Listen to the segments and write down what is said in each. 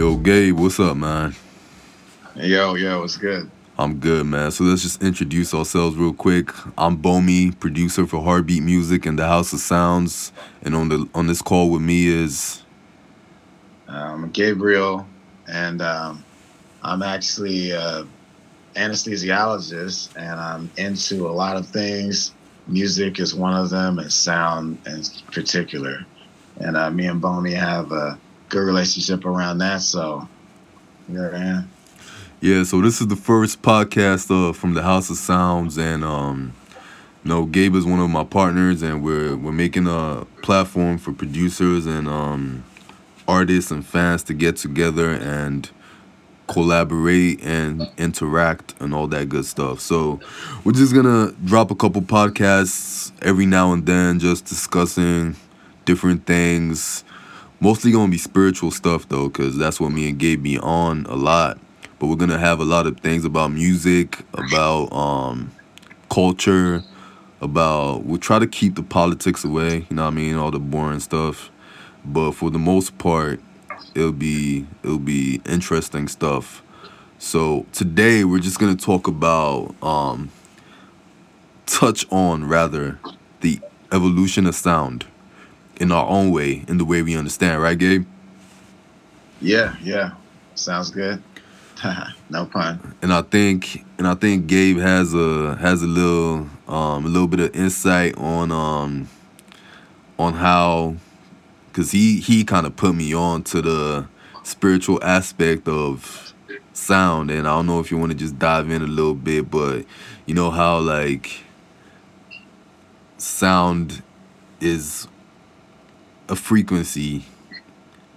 Yo, Gabe, what's up, man? Yo, yo, what's good? I'm good, man. So let's just introduce ourselves real quick. I'm Bomi, producer for Heartbeat Music and the House of Sounds, and on the on this call with me is um, Gabriel, and um, I'm actually an anesthesiologist, and I'm into a lot of things. Music is one of them, and sound in particular. And uh, me and Bomi have a good relationship around that. So, yeah, man. Yeah, so this is the first podcast uh, from the House of Sounds, and um, you know, Gabe is one of my partners, and we're we're making a platform for producers and um, artists and fans to get together and collaborate and interact and all that good stuff. So we're just gonna drop a couple podcasts every now and then, just discussing different things. Mostly gonna be spiritual stuff though, cause that's what me and Gabe be on a lot. But we're gonna have a lot of things about music, about um, culture, about we'll try to keep the politics away. You know what I mean? All the boring stuff. But for the most part, it'll be it'll be interesting stuff. So today we're just gonna talk about um, touch on rather the evolution of sound in our own way, in the way we understand, right, Gabe? Yeah, yeah, sounds good. no pun. And I think and I think Gabe has a has a little um, a little bit of insight on um on how because he he kind of put me on to the spiritual aspect of sound and i don't know if you want to just dive in a little bit but you know how like sound is a frequency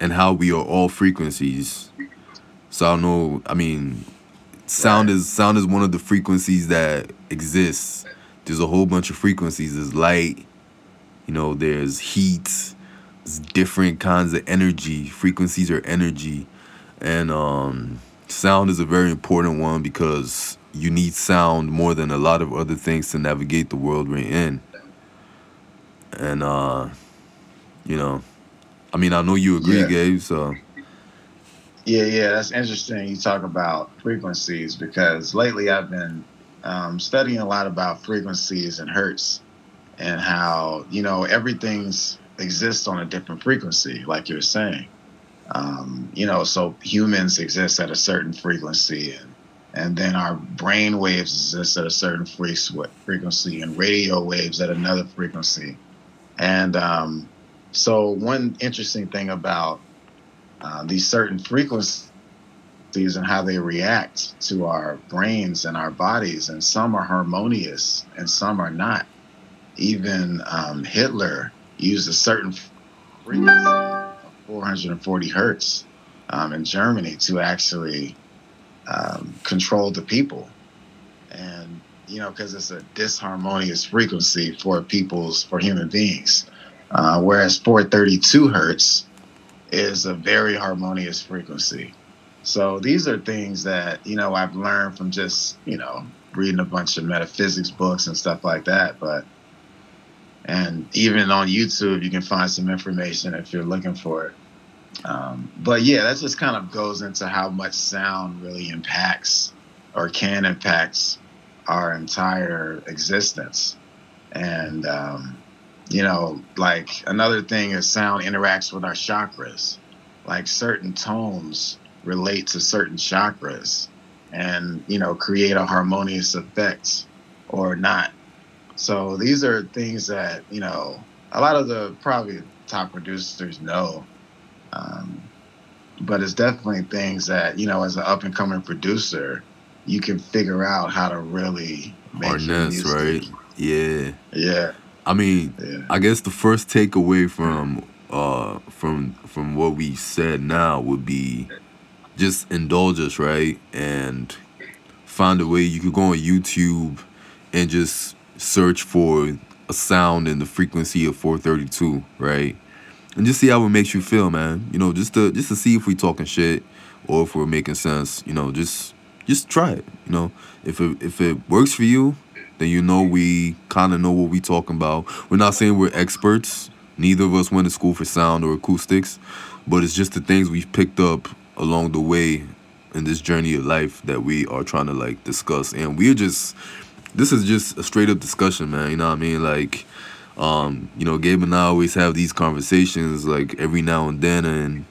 and how we are all frequencies. So i don't know i mean sound is sound is one of the frequencies that exists. There's a whole bunch of frequencies. There's light you know there's heat there's different kinds of energy. Frequencies are energy, and um, sound is a very important one because you need sound more than a lot of other things to navigate the world we're in. And uh, you know, I mean, I know you agree, yeah. Gabe. So. Yeah, yeah, that's interesting. You talk about frequencies because lately I've been um, studying a lot about frequencies and hertz and how you know everything's exists on a different frequency, like you're saying. Um, you know, so humans exist at a certain frequency, and and then our brain waves exist at a certain frequency, and radio waves at another frequency. And um, so, one interesting thing about uh, these certain frequencies and how they react to our brains and our bodies, and some are harmonious and some are not. Even um, Hitler used a certain frequency 440 hertz um, in Germany to actually um, control the people. And, you know, because it's a disharmonious frequency for people's, for human beings. Uh, whereas 432 hertz is a very harmonious frequency. So these are things that, you know, I've learned from just, you know, reading a bunch of metaphysics books and stuff like that. But and even on YouTube, you can find some information if you're looking for it. Um, but yeah, that just kind of goes into how much sound really impacts or can impact our entire existence. And, um, you know, like another thing is sound interacts with our chakras. Like certain tones relate to certain chakras and, you know, create a harmonious effect or not so these are things that you know a lot of the probably top producers know, um, but it's definitely things that you know as an up and coming producer, you can figure out how to really make harness, right? Yeah, yeah. I mean, yeah. I guess the first takeaway from uh from from what we said now would be just indulge us, right? And find a way you could go on YouTube and just search for a sound in the frequency of 432, right? And just see how it makes you feel, man. You know, just to just to see if we talking shit or if we're making sense. You know, just just try it. You know, if it if it works for you, then you know we kind of know what we talking about. We're not saying we're experts. Neither of us went to school for sound or acoustics, but it's just the things we've picked up along the way in this journey of life that we are trying to like discuss and we're just this is just a straight up discussion man you know what i mean like um you know gabe and i always have these conversations like every now and then and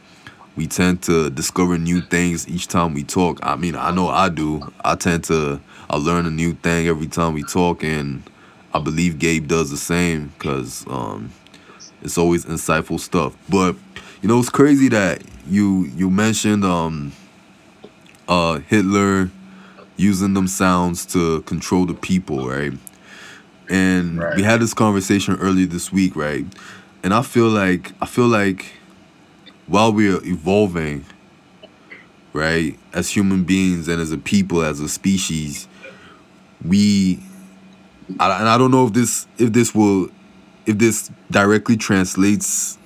we tend to discover new things each time we talk i mean i know i do i tend to i learn a new thing every time we talk and i believe gabe does the same because um it's always insightful stuff but you know it's crazy that you you mentioned um uh Hitler using them sounds to control the people, right? And Right. we had this conversation earlier this week, right? And I feel like I feel like while we're evolving, right, as human beings and as a people, as a species, we I, and I don't know if this if this will if this directly translates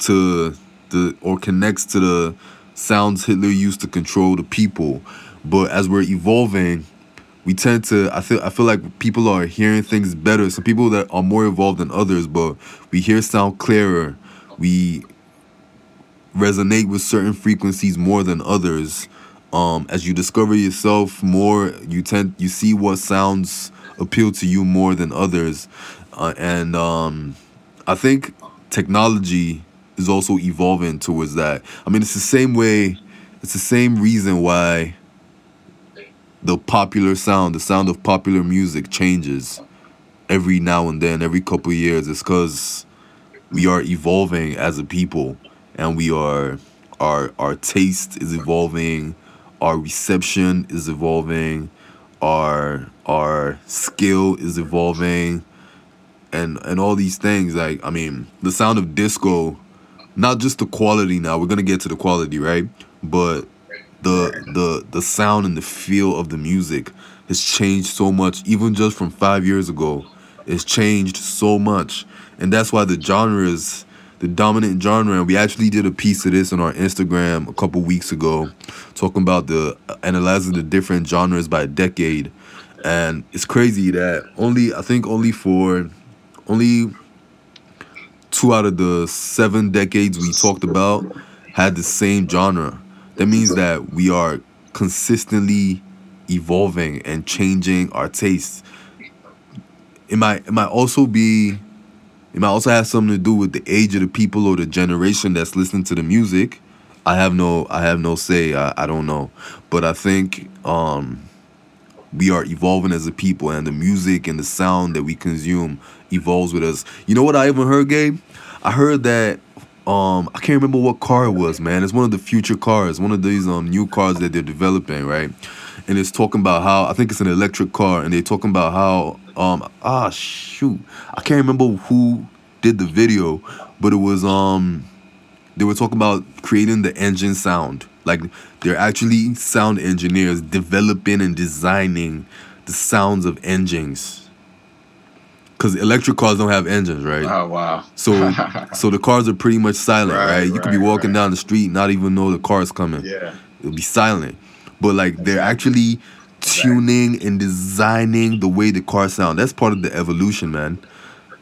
to the or connects to the sounds Hitler used to control the people. But as we're evolving, we tend to I feel I feel like people are hearing things better. Some people that are more evolved than others, but we hear sound clearer. We resonate with certain frequencies more than others. Um, as you discover yourself more, you tend you see what sounds appeal to you more than others, uh, and um, I think technology is also evolving towards that. I mean, it's the same way. It's the same reason why the popular sound, the sound of popular music, changes every now and then, every couple years. It's because we are evolving as a people, and we are our our taste is evolving, our reception is evolving, our our skill is evolving, and and all these things. Like I mean, the sound of disco, not just the quality. Now we're gonna get to the quality, right? But the the the sound and the feel of the music has changed so much even just from five years ago it's changed so much and that's why the genres the dominant genre and we actually did a piece of this on our instagram a couple weeks ago talking about the uh, analyzing the different genres by decade and it's crazy that only i think only for only two out of the seven decades we talked about had the same genre that means that we are consistently evolving and changing our tastes. It might it might also be it might also have something to do with the age of the people or the generation that's listening to the music. I have no I have no say. I, I don't know. But I think um we are evolving as a people and the music and the sound that we consume evolves with us. You know what I even heard, Gabe? I heard that um I can't remember what car it was, man. It's one of the future cars, one of these um new cars that they're developing, right? And it's talking about how I think it's an electric car, and they're talking about how um ah shoot I can't remember who did the video, but it was um they were talking about creating the engine sound. Like they're actually sound engineers developing and designing the sounds of engines. Cause electric cars don't have engines, right? Oh wow. So so the cars are pretty much silent, right? Right, You could be walking right. down the street, not even know the car is coming. yeah. It'll be silent. But like they're actually tuning and designing the way the cars sound. That's part of the evolution, man.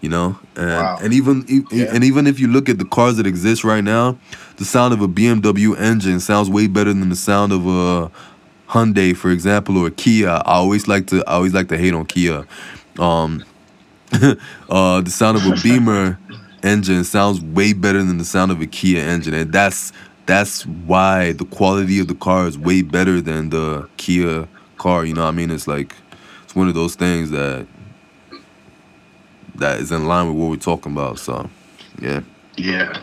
You know, and Wow. and even e- Yeah. and even if you look at the cars that exist right now, the sound of a BMW engine sounds way better than the sound of a Hyundai, for example, or a Kia. I always like to I always like to hate on Kia. Um, uh, the sound of a Beamer engine sounds way better than the sound of a Kia engine, and that's that's why the quality of the car is way better than the Kia car. You know what I mean? It's like it's one of those things that that is in line with what we're talking about. So, yeah, Yeah.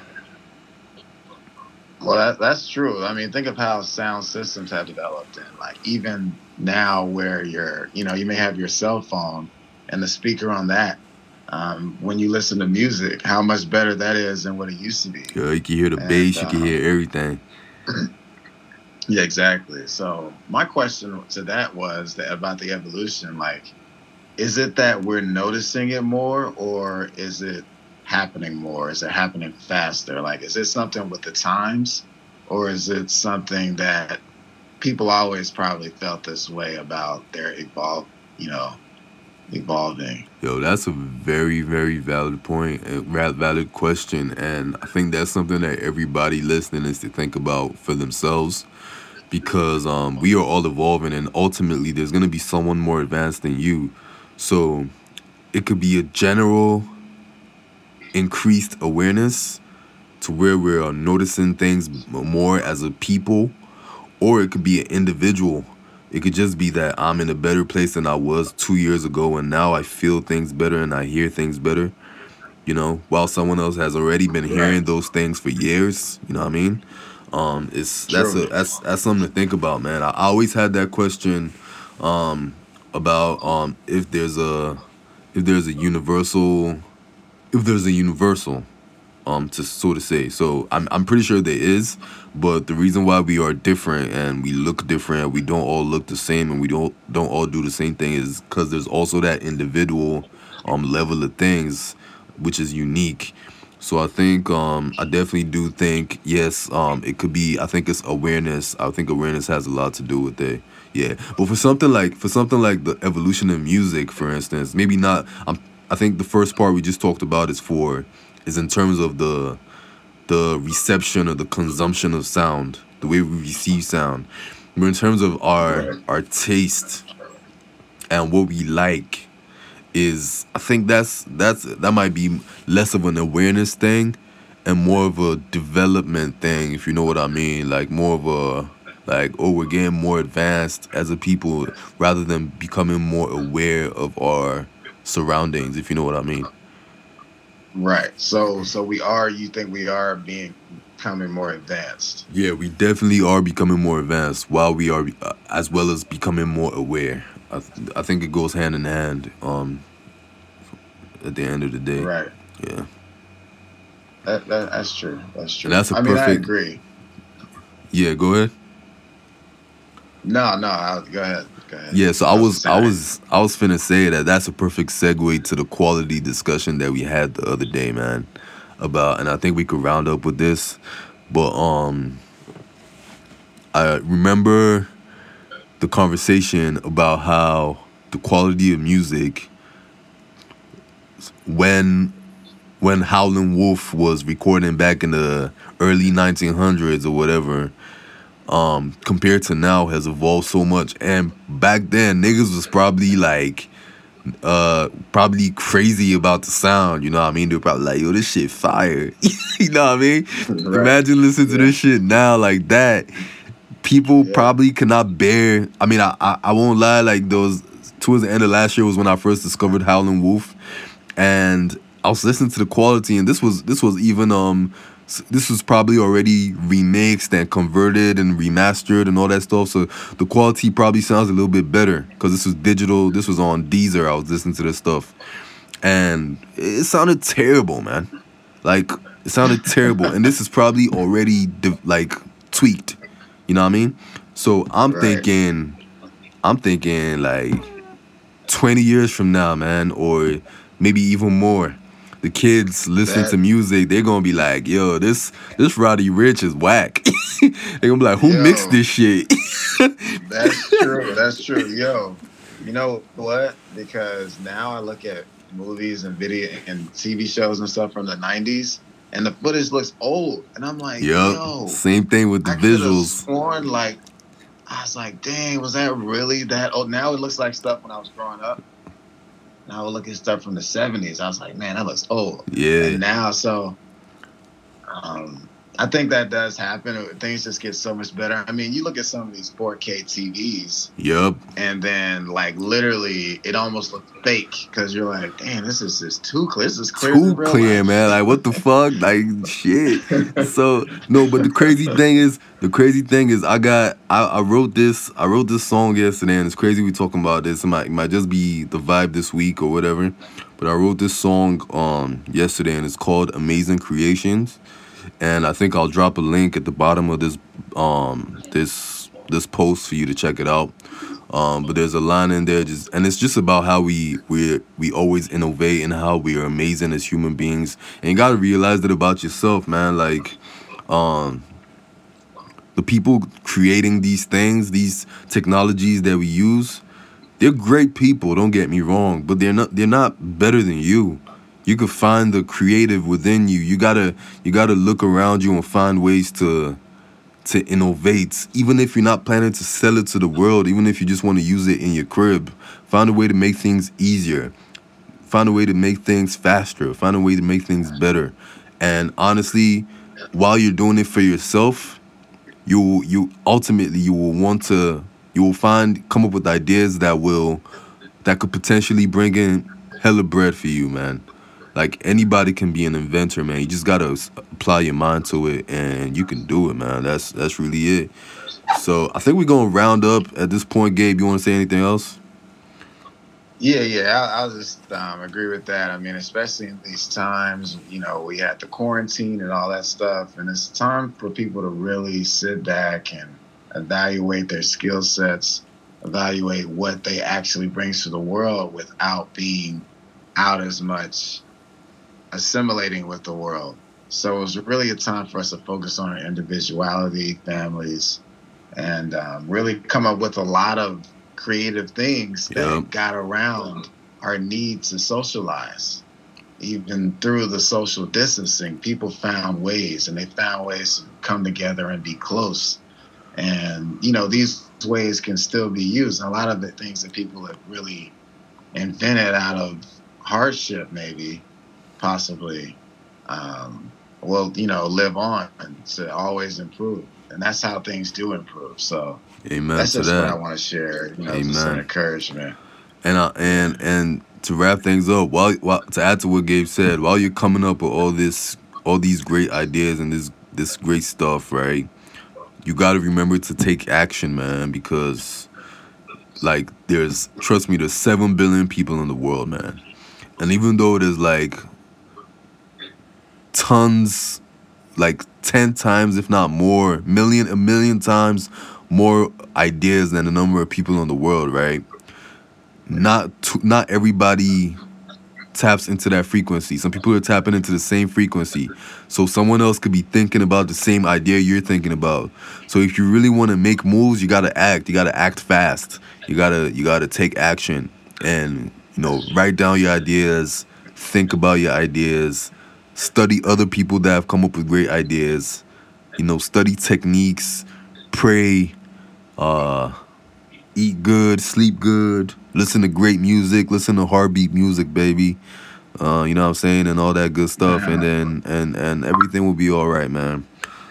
Well, that, that's true. I mean, think of how sound systems have developed, and like even now, where you're, you know, you may have your cell phone and the speaker on that. Um, when you listen to music, how much better that is than what it used to be. yeah you can hear the And, bass, you can uh, hear everything. Yeah, exactly. So my question to that was that about the evolution. Like, is it that we're noticing it more, or is it happening more? Is it happening faster? Like, is it something with the times, or is it something that people always probably felt this way about their evolve, you know, evolving. Yo, that's a very, very valid point, a valid question, and I think that's something that everybody listening is to think about for themselves, because um, we are all evolving, and ultimately, there's gonna be someone more advanced than you, so it could be a general increased awareness to where we're noticing things more as a people, or it could be an individual it could just be that I'm in a better place than I was two years ago, and now I feel things better and I hear things better. You know, while someone else has already been hearing those things for years. You know what I mean? Um, it's that's a that's that's something to think about, man. I, always had that question um, about um, if there's a if there's a universal if there's a universal um to sort of say. So I'm I'm pretty sure there is, but the reason why we are different and we look different, we don't all look the same, and we don't don't all do the same thing is because there's also that individual um level of things which is unique. So I think um I definitely do think yes um it could be I think it's awareness. I think awareness has a lot to do with it. Yeah, but for something like for something like the evolution of music, for instance, maybe not. I'm, I think the first part we just talked about is for is in terms of the the reception or the consumption of sound, the way we receive sound. But in terms of our our taste and what we like is I think that's that's that might be less of an awareness thing and more of a development thing, if you know what I mean. Like more of a like oh we're getting more advanced as a people rather than becoming more aware of our surroundings, if you know what I mean. Right. So so we are. You think we are being becoming more advanced? Yeah, we definitely are becoming more advanced while we are, uh, as well as becoming more aware. I, th- I think it goes hand in hand. Um, at the end of the day. Right. Yeah. That, that that's true. That's true. And that's a I perfect. mean, I agree. Yeah. Go ahead. No, no. I'll, go ahead. Yeah, so I was I was I was finna say that that's a perfect segue to the quality discussion that we had the other day, man. About and I think we could round up with this, but um, I remember the conversation about how the quality of music when when Howlin' Wolf was recording back in the early 1900s or whatever um, compared to now has evolved so much. And back then, niggas was probably like, uh, probably crazy about the sound. You know what I mean? They're probably like, yo, this shit fire. you know what I mean? Right. Imagine listening to this shit now like that. People yeah. probably cannot bear. I mean, I, I I won't lie. Like those towards the end of last year was when I first discovered Howlin' Wolf, and I was listening to the quality, and this was this was even um this was probably already remixed and converted and remastered and all that stuff. So the quality probably sounds a little bit better because this was digital. This was on Deezer. I was listening to this stuff, and it sounded terrible, man. Like it sounded terrible, and this is probably already like tweaked. You know what I mean? So I'm right. thinking, I'm thinking like 20 years from now, man, or maybe even more the kids listen that, to music, they're gonna be like, "Yo, this this Roddy Ricch is whack." they're gonna be like, "Who yo, mixed this shit?" that's true. That's true. Yo, you know what? Because now I look at movies and video and TV shows and stuff from the '90s, and the footage looks old, and I'm like, yep. "Yo." Same thing with the I visuals. Sworn like I was like, "Dang, was that really that old?" Now it looks like stuff when I was growing up. And I would look at stuff from the '70s. I was like, man, that looks old. Yeah. And now, so um, I think that does happen. Things just get so much better. I mean, you look at some of these 4K TVs. Yep. And then, like, literally, it almost looks fake because you're like, damn, this is just too clear. This is clear. Too clear, life. man. Like, what the fuck? Like, shit. So no, but the crazy thing is, the crazy thing is, I got, I, I wrote this, I wrote this song yesterday, and it's crazy we talking about this. It might, it might just be the vibe this week or whatever. But I wrote this song um yesterday, and it's called Amazing Creations and I think I'll drop a link at the bottom of this um this this post for you to check it out. Um, but there's a line in there just and it's just about how we we we always innovate and how we are amazing as human beings. And you gotta realize that about yourself, man. Like um the people creating these things, these technologies that we use, they're great people. Don't get me wrong, but they're not they're not better than you. You could find the creative within you. You gotta you gotta look around you and find ways to to innovate. Even if you're not planning to sell it to the world, even if you just want to use it in your crib, find a way to make things easier. Find a way to make things faster. Find a way to make things better. And honestly, while you're doing it for yourself, you you ultimately you will want to you will find come up with ideas that will that could potentially bring in hella bread for you, man. Like anybody can be an inventor, man. You just gotta apply your mind to it, and you can do it, man. That's that's really it. So I think we're gonna round up at this point. Gabe, you want to say anything else? Yeah, yeah, I'll, I'll just um, agree with that. I mean, especially in these times, you know, we had the quarantine and all that stuff, and it's time for people to really sit back and evaluate their skill sets, evaluate what they actually bring to the world without being out as much, assimilating with the world. So it was really a time for us to focus on our individuality, families, and um, really come up with a lot of creative things that got around our need to socialize. Even through the social distancing, people found ways and they found ways to come together and be close. And, you know, these ways can still be used. A lot of the things that people have really invented out of hardship, maybe, possibly, um, will, you know, live on and to always improve. And that's how things do improve. So, Amen. That's just that. what I want to share. You know, Amen. just an encouragement. And uh, and and to wrap things up, while, while to add to what Gabe said, while you're coming up with all this, all these great ideas and this this great stuff, right? You got to remember to take action, man, because like there's trust me, there's seven billion people in the world, man, and even though there's like tons, like ten times, if not more, million a million times more ideas than the number of people in the world, right? Not not everybody taps into that frequency. Some people are tapping into the same frequency. So someone else could be thinking about the same idea you're thinking about. So if you really want to make moves, you got to act. You got to act fast. You got to you got to take action and you know, write down your ideas, think about your ideas, study other people that have come up with great ideas. You know, study techniques, pray, uh, eat good, sleep good, listen to great music, listen to heartbeat music, baby. Uh, you know what I'm saying, and all that good stuff, and then and and everything will be all right, man.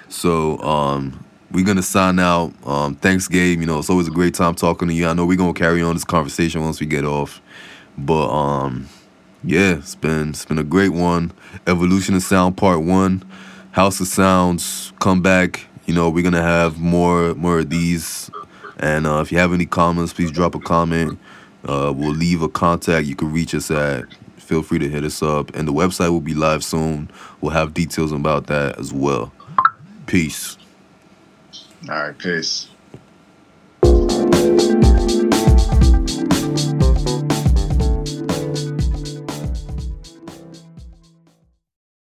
So um, we're gonna sign out. Um, thanks, Gabe. You know it's always a great time talking to you. I know we're gonna carry on this conversation once we get off, but um, yeah, it's been it's been a great one. Evolution of Sound Part One, House of Sounds. Come back. You know we're gonna have more more of these and uh, if you have any comments, please drop a comment. Uh, we'll leave a contact. You can reach us at. Feel free to hit us up. And the website will be live soon. We'll have details about that as well. Peace. All right, peace.